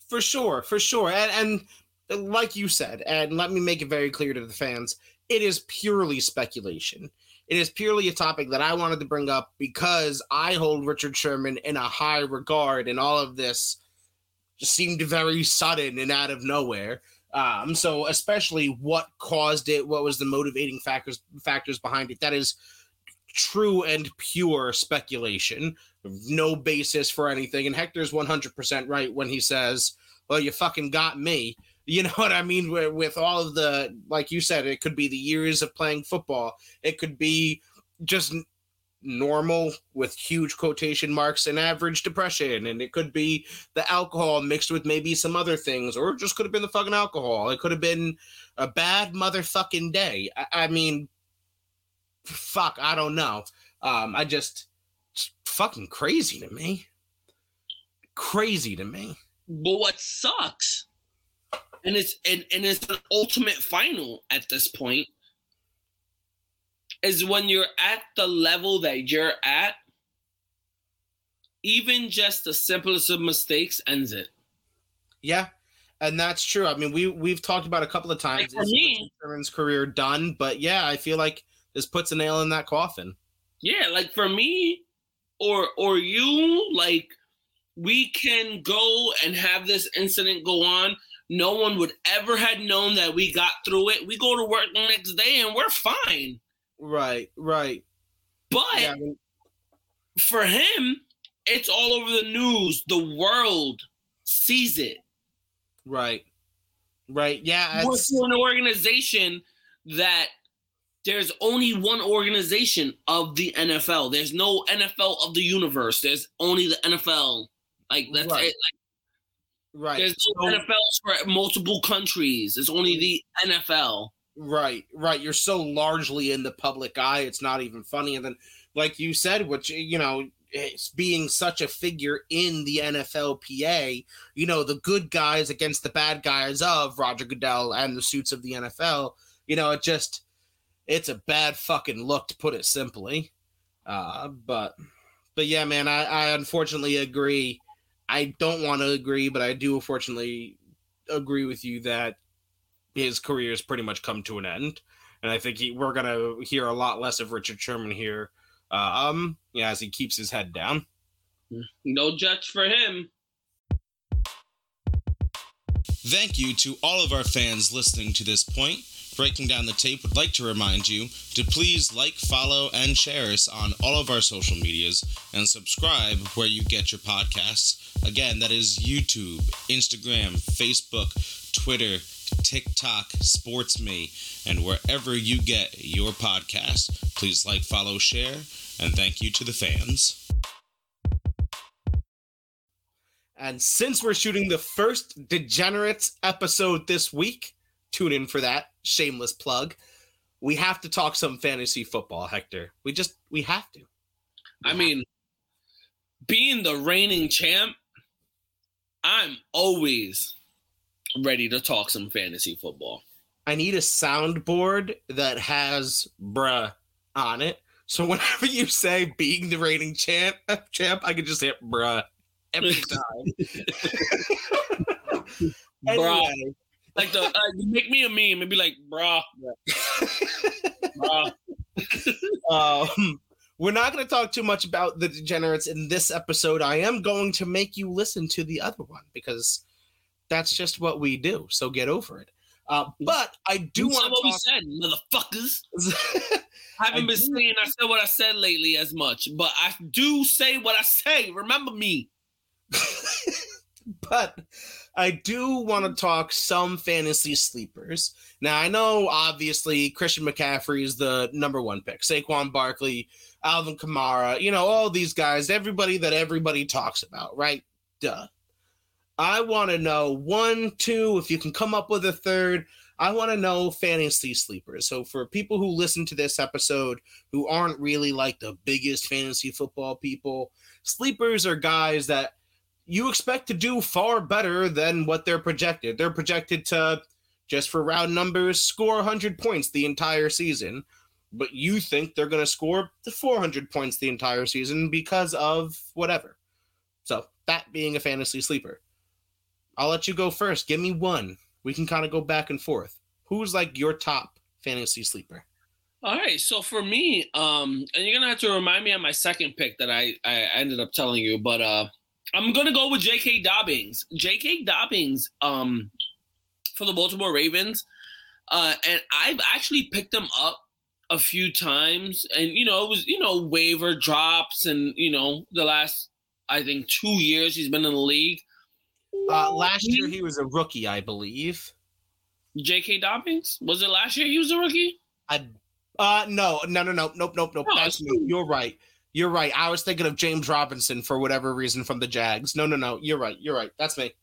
For sure, for sure. And and like you said, and let me make it very clear to the fans, it is purely speculation. It is purely a topic that I wanted to bring up because I hold Richard Sherman in a high regard, and all of this just seemed very sudden and out of nowhere. Um, so especially what caused it, what was the motivating factors factors behind it, that is true and pure speculation, no basis for anything. And Hector's 100% right when he says, well, you fucking got me. You know what I mean? With, with all of the, like you said, it could be the years of playing football. It could be just normal with huge quotation marks and average depression and it could be the alcohol mixed with maybe some other things or just could have been the fucking alcohol it could have been a bad motherfucking day i, I mean fuck i don't know um i just fucking crazy to me crazy to me but what sucks and it's and, and it's an ultimate final at this point is when you're at the level that you're at, even just the simplest of mistakes ends it. Yeah, and that's true. I mean, we we've talked about a couple of times like me, Sherman's career done, but yeah, I feel like this puts a nail in that coffin. Yeah, like for me, or or you, like we can go and have this incident go on. No one would ever had known that we got through it. We go to work the next day and we're fine. Right, right. But yeah, for him, it's all over the news. The world sees it. Right. Right. Yeah. Work for an organization that there's only one organization of the NFL. There's no NFL of the universe. There's only the NFL. Like that's right. it. Like, right. There's no so, NFL for multiple countries. It's only the NFL. Right, right. You're so largely in the public eye, it's not even funny. And then, like you said, which you know, it's being such a figure in the NFLPA, you know, the good guys against the bad guys of Roger Goodell and the suits of the NFL, you know, it just it's a bad fucking look to put it simply. Uh, but but yeah, man, I, I unfortunately agree. I don't want to agree, but I do unfortunately agree with you that his career has pretty much come to an end. And I think he, we're going to hear a lot less of Richard Sherman here uh, um, yeah, as he keeps his head down. No judge for him. Thank you to all of our fans listening to this point. Breaking Down the Tape would like to remind you to please like, follow, and share us on all of our social medias and subscribe where you get your podcasts. Again, that is YouTube, Instagram, Facebook, Twitter, TikTok, SportsMe, and wherever you get your podcast. Please like, follow, share, and thank you to the fans. And since we're shooting the first Degenerates episode this week, tune in for that shameless plug. We have to talk some fantasy football, Hector. We just we have to. We I mean, being the reigning champ, I'm always ready to talk some fantasy football. I need a soundboard that has bruh on it. So whenever you say being the reigning champ, champ, I can just hit bruh every time. anyway. Like the uh, you make me a meme and be like, bruh. bruh. um, we're not going to talk too much about the degenerates in this episode. I am going to make you listen to the other one because that's just what we do. So get over it. Uh, but I do want to what talk- we said, motherfuckers. I haven't I been do- saying I said what I said lately as much, but I do say what I say. Remember me. but I do want to mm-hmm. talk some fantasy sleepers. Now I know obviously Christian McCaffrey is the number one pick. Saquon Barkley, Alvin Kamara, you know, all these guys, everybody that everybody talks about, right? Duh. I want to know one, two, if you can come up with a third. I want to know fantasy sleepers. So for people who listen to this episode who aren't really like the biggest fantasy football people, sleepers are guys that you expect to do far better than what they're projected. They're projected to just for round numbers score 100 points the entire season, but you think they're going to score the 400 points the entire season because of whatever. So, that being a fantasy sleeper. I'll let you go first. Give me one. We can kind of go back and forth. Who's like your top fantasy sleeper? All right. So for me, um, and you're gonna have to remind me on my second pick that I I ended up telling you, but uh, I'm gonna go with J.K. Dobbins. J.K. Dobbins, um, for the Baltimore Ravens, uh, and I've actually picked him up a few times, and you know it was you know waiver drops, and you know the last I think two years he's been in the league. Uh, last year he was a rookie, I believe. J.K. Dobbins was it last year? He was a rookie. I Uh, no, no, no, no, nope, nope, nope. No, That's me. You're right. You're right. I was thinking of James Robinson for whatever reason from the Jags. No, no, no. You're right. You're right. That's me.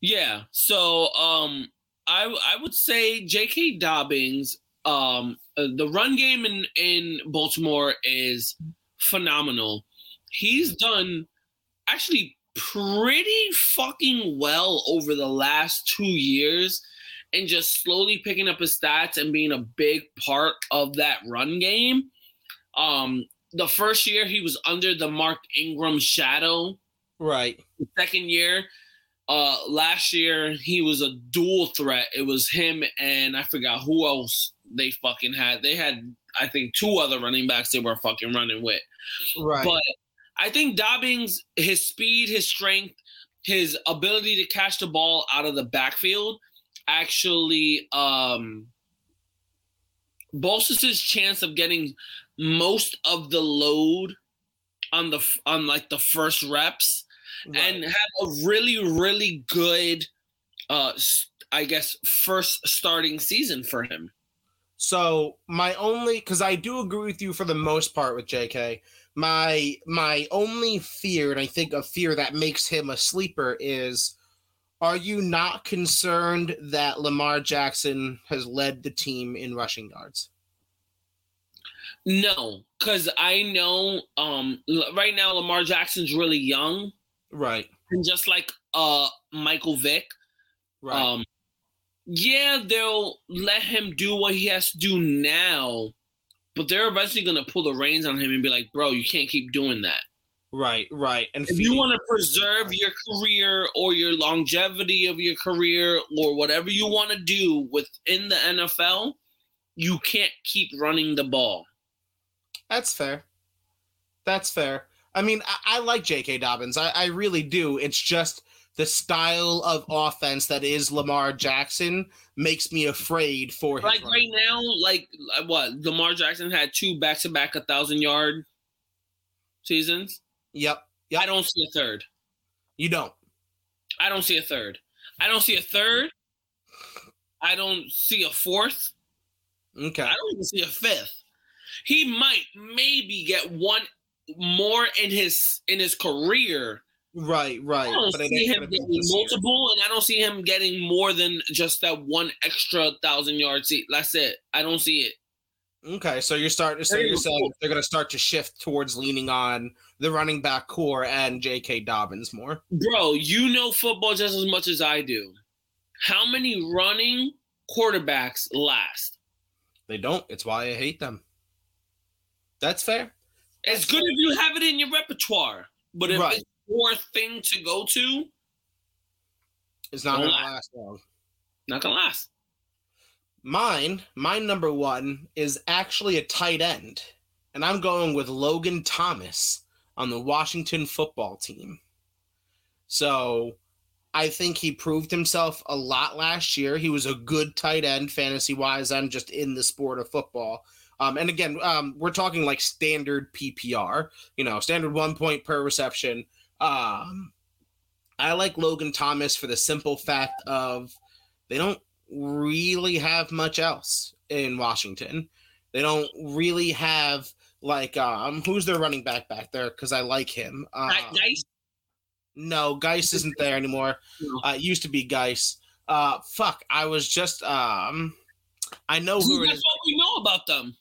Yeah. So um I I would say J.K. Dobbins, um uh, the run game in in Baltimore is phenomenal. He's done actually pretty fucking well over the last 2 years and just slowly picking up his stats and being a big part of that run game. Um the first year he was under the Mark Ingram shadow. Right. The second year uh last year he was a dual threat. It was him and I forgot who else they fucking had. They had I think two other running backs they were fucking running with. Right. But I think Dobbins, his speed, his strength, his ability to catch the ball out of the backfield actually um bolsters his chance of getting most of the load on the on like the first reps right. and have a really really good uh i guess first starting season for him So my only, because I do agree with you for the most part with J.K. My my only fear, and I think a fear that makes him a sleeper, is: Are you not concerned that Lamar Jackson has led the team in rushing yards? No because i know um right now lamar jackson's really young Right. and just like uh michael vick Right. um yeah they'll let him do what he has to do now but they're eventually gonna pull the reins on him and be like bro you can't keep doing that right. Right. And if you want to preserve your career or your longevity of your career or whatever you want to do within the NFL, you can't keep running the ball. That's fair. That's fair. I mean, I, I like J.K. Dobbins. I, I really do. It's just the style of offense that is Lamar Jackson makes me afraid for his Like right now, like uh, what Lamar Jackson had two back to back a thousand yard seasons. Yep. Yep. I don't see a third. You don't. I don't see a third. I don't see a third. I don't see a fourth. Okay. I don't even see a fifth. He might maybe get one more in his in his career. Right. Right. I don't But see him getting this year. multiple, and I don't see him getting more than just that one extra thousand yard seat. That's it. I don't see it. Okay, so you're starting. So you're saying they're going to start to shift towards leaning on the running back corps and J.K. Dobbins more. Bro, you know football just as much as I do. How many running quarterbacks last? They don't. It's why I hate them. That's fair. It's good if you have it in your repertoire, but if Right. it's your thing to go to, It's not to lie. last long. not gonna last. Mine, my number one is actually a tight end, and I'm going with Logan Thomas on the Washington football team. So I think he proved himself a lot last year. He was a good tight end fantasy wise I'm just in the sport of football. Um, and again, um, we're talking like standard PPR, you know, standard one point per reception. Um, I like Logan Thomas for the simple fact of they don't really have much else in Washington. They don't really have like um who's their running back back there because I like him. Uh, Nice. no, Guice isn't there anymore. Uh, it used to be Guice. Uh, fuck, I was just um, I know who it That's is. what we know about them.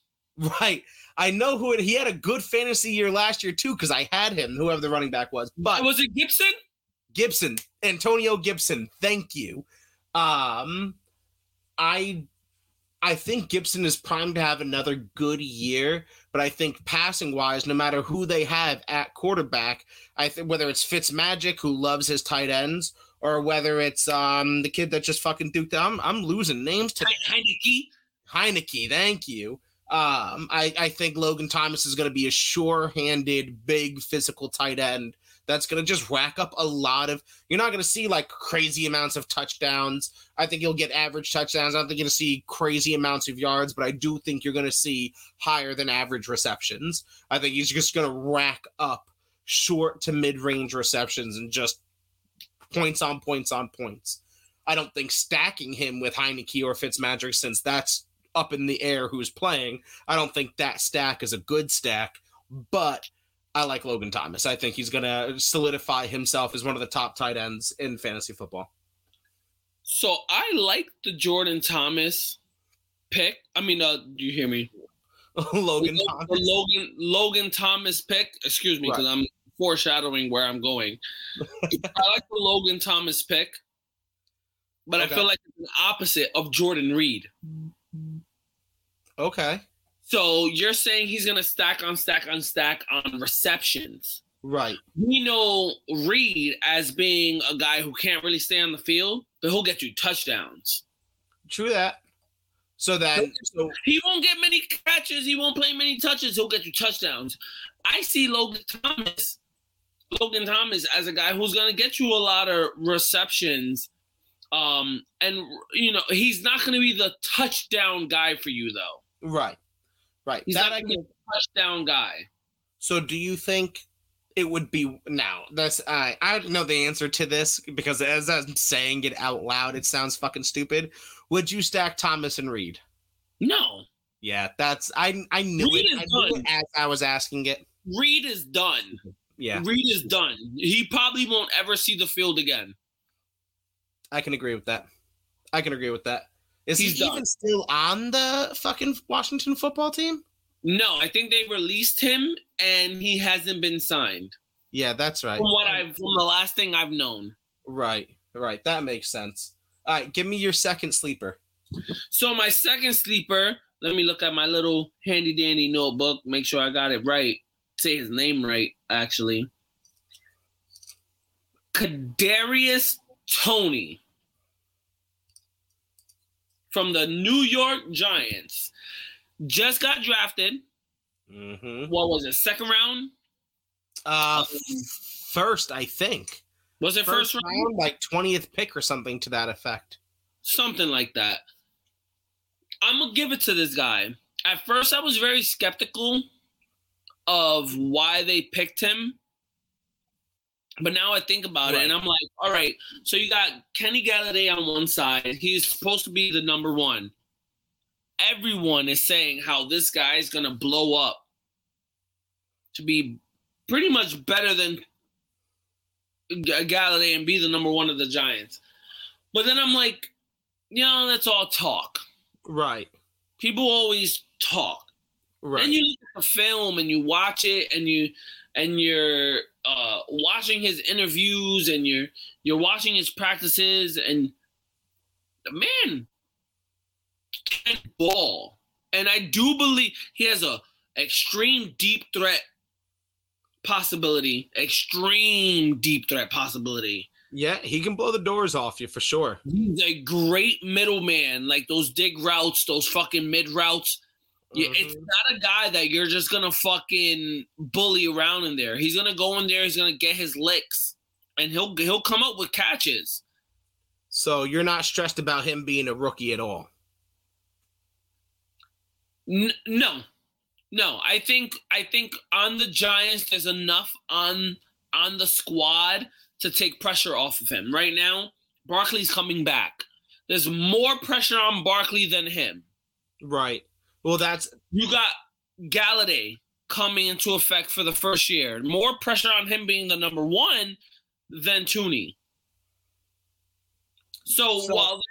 Right, I know who it. He had a good fantasy year last year too because I had him, whoever the running back was. But Was it Gibson? Gibson, Antonio Gibson. Thank you. Um, I I think Gibson is primed to have another good year, but I think passing wise, no matter who they have at quarterback, I think whether it's Fitzmagic who loves his tight ends, or whether it's um the kid that just fucking duked. I'm I'm losing names today. He- Heinicke. Heinicke, thank you. Um, I, I think Logan Thomas is going to be a sure-handed, big physical tight end that's going to just rack up a lot of. You're not going to see like crazy amounts of touchdowns. I think you'll get average touchdowns. I don't think you're going to see crazy amounts of yards, but I do think you're going to see higher than average receptions. I think he's just going to rack up short to mid-range receptions and just points on points on points. I don't think stacking him with Heinicke or Fitzmagic, since that's up in the air who's playing. I don't think that stack is a good stack, but I like Logan Thomas. I think he's going to solidify himself as one of the top tight ends in fantasy football. So I like the Jordan Thomas pick. I mean, uh, do you hear me? Logan the, Thomas. The Logan Logan Thomas pick. Excuse me, because Right. I'm foreshadowing where I'm going. I like the Logan Thomas pick, but Okay. I feel like it's the opposite of Jordan Reed. Okay. So you're saying he's gonna stack on stack on stack on receptions. Right. We know Reed as being a guy who can't really stay on the field, but he'll get you touchdowns. True that. So that so He won't get many catches. He won't play many touches. He'll get you touchdowns. I see Logan Thomas, Logan Thomas as a guy who's going to get you a lot of receptions. Um, and you know he's not going to be the touchdown guy for you though. Right, right. He's that not I can, a touchdown guy. so do you think it would be now? That's I I don't know the answer to this because as I'm saying it out loud, it sounds fucking stupid. Would you stack Thomas and Reed? No, Yeah, that's I I knew Reed it. I knew done. it as I was asking it. Reed is done. Yeah, Reed is done. He probably won't ever see the field again. I can agree with that. I can agree with that. Is He's he done. even still on the fucking Washington football team? No, I think they released him and he hasn't been signed. Yeah, that's right. From what I've from the last thing I've known. Right, right. That makes sense. All right, give me your second sleeper. So my second sleeper, let me look at my little handy dandy notebook, make sure I got it right. Say his name right, actually. Kadarius Toney from the New York Giants. Just got drafted. Mm-hmm. What was it? Second round? Uh, first, I think. Was it first, round? round, like twentieth pick or something to that effect. something like that. I'm gonna give it to this guy. At first, I was very skeptical of why they picked him, but now I think about it, and I'm like, all right. So you got Kenny Golladay on one side. He's supposed to be the number one. Everyone is saying how this guy is gonna blow up to be pretty much better than Golladay and be the number one of the Giants. But then I'm like, you know, that's all talk. Right, People always talk. right. And you look at the film and you watch it and you and you're uh, watching his interviews and you're you're watching his practices and the man can ball. And I do believe he has a extreme deep threat possibility. Extreme deep threat possibility. yeah, he can blow the doors off you for sure. He's a great middleman, like those dig routes, those fucking mid routes. Yeah, it's not a guy that you're just gonna fucking bully around in there. He's gonna go in there, he's gonna get his licks, and he'll he'll come up with catches. So you're not stressed about him being a rookie at all. N- no, no. I think I think on the Giants, there's enough on on the squad to take pressure off of him. Right now, Barkley's coming back. There's more pressure on Barkley than him. Right. Well, that's You got Golladay coming into effect for the first year. More pressure on him being the number one than Toney. So, So- while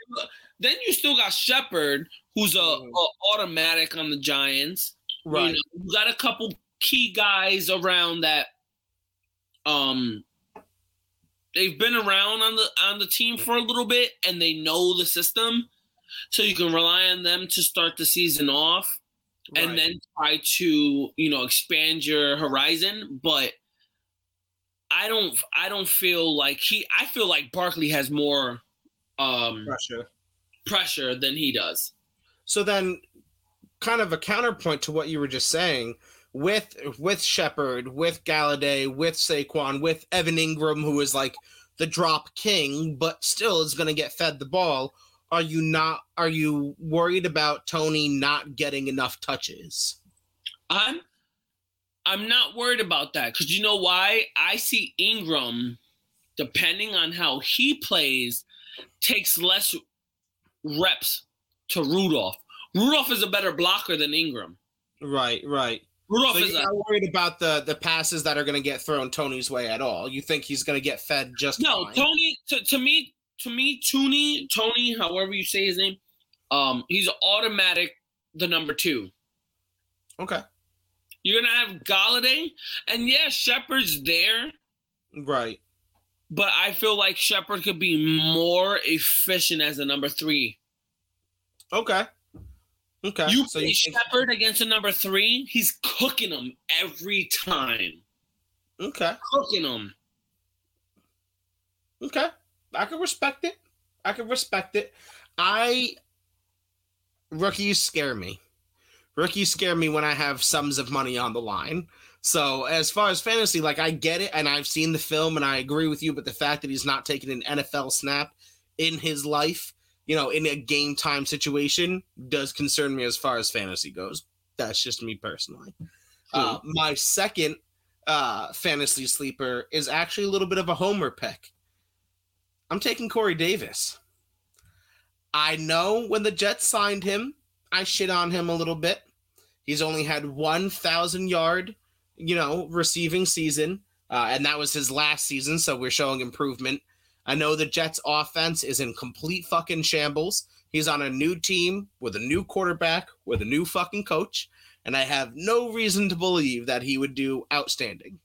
then you still got Shepard, who's a, Mhm. a automatic on the Giants. You right. know, you got a couple key guys around that. Um, they've been around on the on the team for a little bit, and they know the system, so you can rely on them to start the season off and then try to you know expand your horizon but i don't i don't feel like he i feel like barkley has more um pressure. pressure than he does So then, kind of a counterpoint to what you were just saying, with with Shepard, with Golladay, with Saquon, with Evan Engram, who is like the drop king, but still is going to get fed the ball. Are you not? Are you worried about Toney not getting enough touches? i'm i'm not worried about that because you know why i see Engram depending on how he plays takes less reps to rudolph Rudolph is a better blocker than Engram. Right, right. Rudolph So is you're a, not worried about the the passes that are going to get thrown Toney's way at all. You think he's going to get fed just no fine? Toney. To, to me, to me, Toney, Toney, however you say his name, um, he's automatic the number two. Okay, You're gonna have Golladay, and yeah, Shepard's there, right. but I feel like Shepard could be more efficient as a number three. Okay. Okay. You so play you Shepard against a number three, he's cooking them every time. okay. Cooking them. Okay. I can respect it. I can respect it. I rookies scare me. Rookies scare me when I have sums of money on the line. So as far as fantasy, like I get it, and I've seen the film, and I agree with you. But the fact that he's not taking an NFL snap in his life, you know, in a game time situation, does concern me as far as fantasy goes. That's just me personally. Uh, my second uh, fantasy sleeper is actually a little bit of a homer pick. I'm taking Corey Davis. I know when the Jets signed him, I shit on him a little bit. He's only had 1,000 yard, you know, receiving season, uh, and that was his last season, so we're showing improvement. I know the Jets' offense is in complete fucking shambles. He's on a new team with a new quarterback, with a new fucking coach, and I have no reason to believe that he would do outstanding.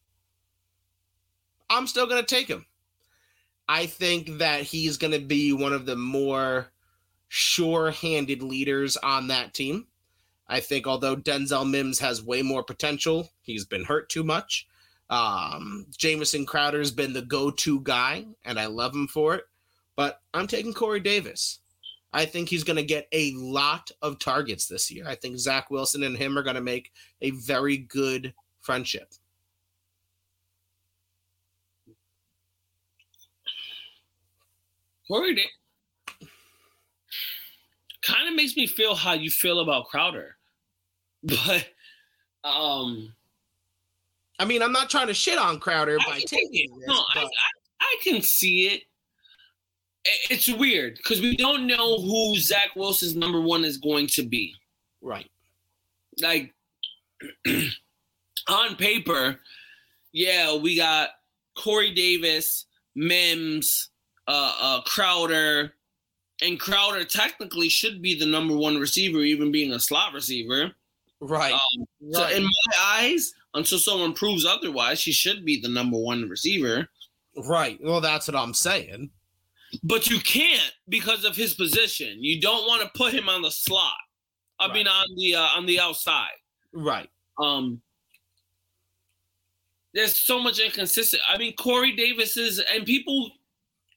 I'm still to take him. I think that he's going to be one of the more sure handed leaders on that team. I think although Denzel Mims has way more potential, he's been hurt too much. Um, Jamison Crowder's been the go to guy, and I love him for it. But I'm taking Corey Davis. I think he's going to get a lot of targets this year. I think Zach Wilson and him are going to make a very good friendship. Corey Da- kind of makes me feel how you feel about Crowder, but um, I mean, I'm not trying to shit on Crowder I by taking it. this, No, I, but I, I can see it. It's weird because we don't know who Zach Wilson's number one is going to be. right, Like on paper, yeah, we got Corey Davis, Mims, uh, uh, Crowder, and Crowder technically should be the number one receiver, even being a slot receiver. right, Um, So in my eyes, until someone proves otherwise, he should be the number one receiver. right. Well, that's what I'm saying. But you can't because of his position. You don't want to put him on the slot. I mean, on the uh, on the outside. Right, Um, there's so much inconsistent. I mean, Corey Davis is, and people,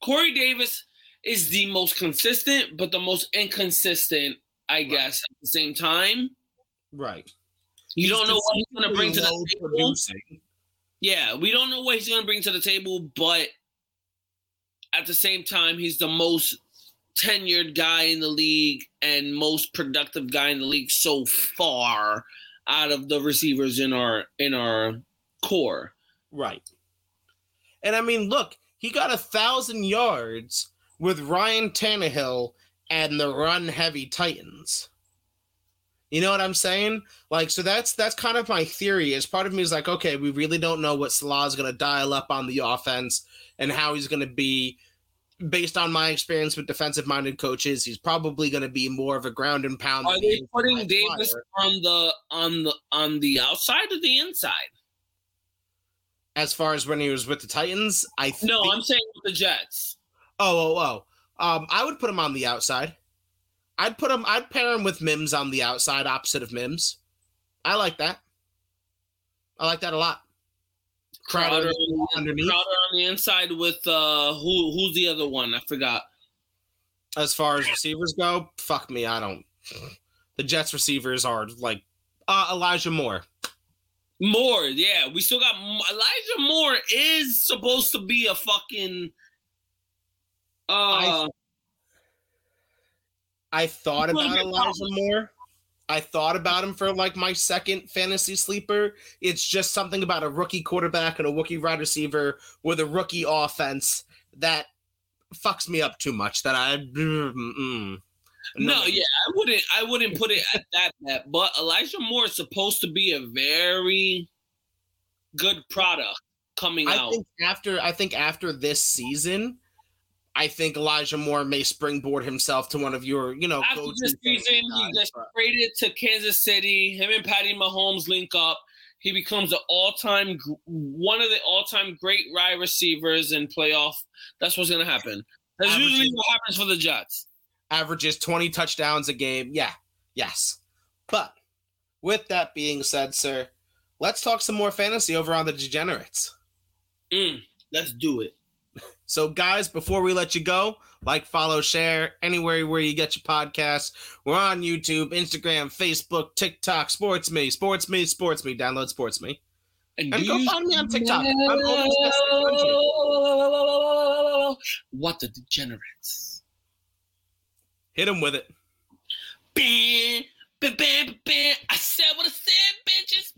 Corey Davis is the most consistent, but the most inconsistent, I guess, at the same time. right. You don't know what he's going to bring to the table. producing. Yeah, we don't know what he's going to bring to the table, but at the same time, he's the most tenured guy in the league and most productive guy in the league so far out of the receivers in our in our corps. Right. And I mean, look, he got a thousand yards with Ryan Tannehill and the run heavy Titans. You know what I'm saying? Like, so that's that's kind of my theory. Is part of me is like, okay, we really don't know what Salah is going to dial up on the offense and how he's going to be. Based on my experience with defensive-minded coaches, he's probably going to be more of a ground and pound. Are they he is a putting Davis on the on the on the outside or the inside? As far as when he was with the Titans? I think, No, I'm saying with the Jets. Oh, oh, oh. Um, I would put him on the outside. I'd put him. I'd pair him with Mims on the outside, opposite of Mims. I like that. I like that a lot. Crowder, Crowder, underneath. Crowder on the inside with uh who who's the other one? I forgot. As far as receivers go, fuck me. I don't. The Jets receivers are like uh, Elijah Moore. Moore, yeah, we still got Elijah Moore is supposed to be a fucking uh I thought about Elijah Moore. I thought about him for like my second fantasy sleeper. It's just something about a rookie quarterback and a rookie wide receiver with a rookie offense that fucks me up too much. That I, mm, No, yeah, I wouldn't. I wouldn't put it at that. But Elijah Moore is supposed to be a very good product coming I out. think after I think after this season, I think Elijah Moore may springboard himself to one of your, you know, After this season, he gets traded to Kansas City. Him and Patty Mahomes link up. He becomes an all-time, one of the all-time great wide receivers in playoff. That's what's gonna happen. That's usually what happens for the Jets. Averages 20 touchdowns a game. Yeah, yes. But with that being said, sir, let's talk some more fantasy over on the Degenerates. Mm, let's do it. So, guys, before we let you go, like, follow, share anywhere where you get your podcasts. We're on YouTube, Instagram, Facebook, TikTok, SportsMe, Sports Me, SportsMe. Download SportsMe. And do go find me on TikTok. I'm Owen's Best in the what the degenerates. Hit him with it. I said what I said, bitches.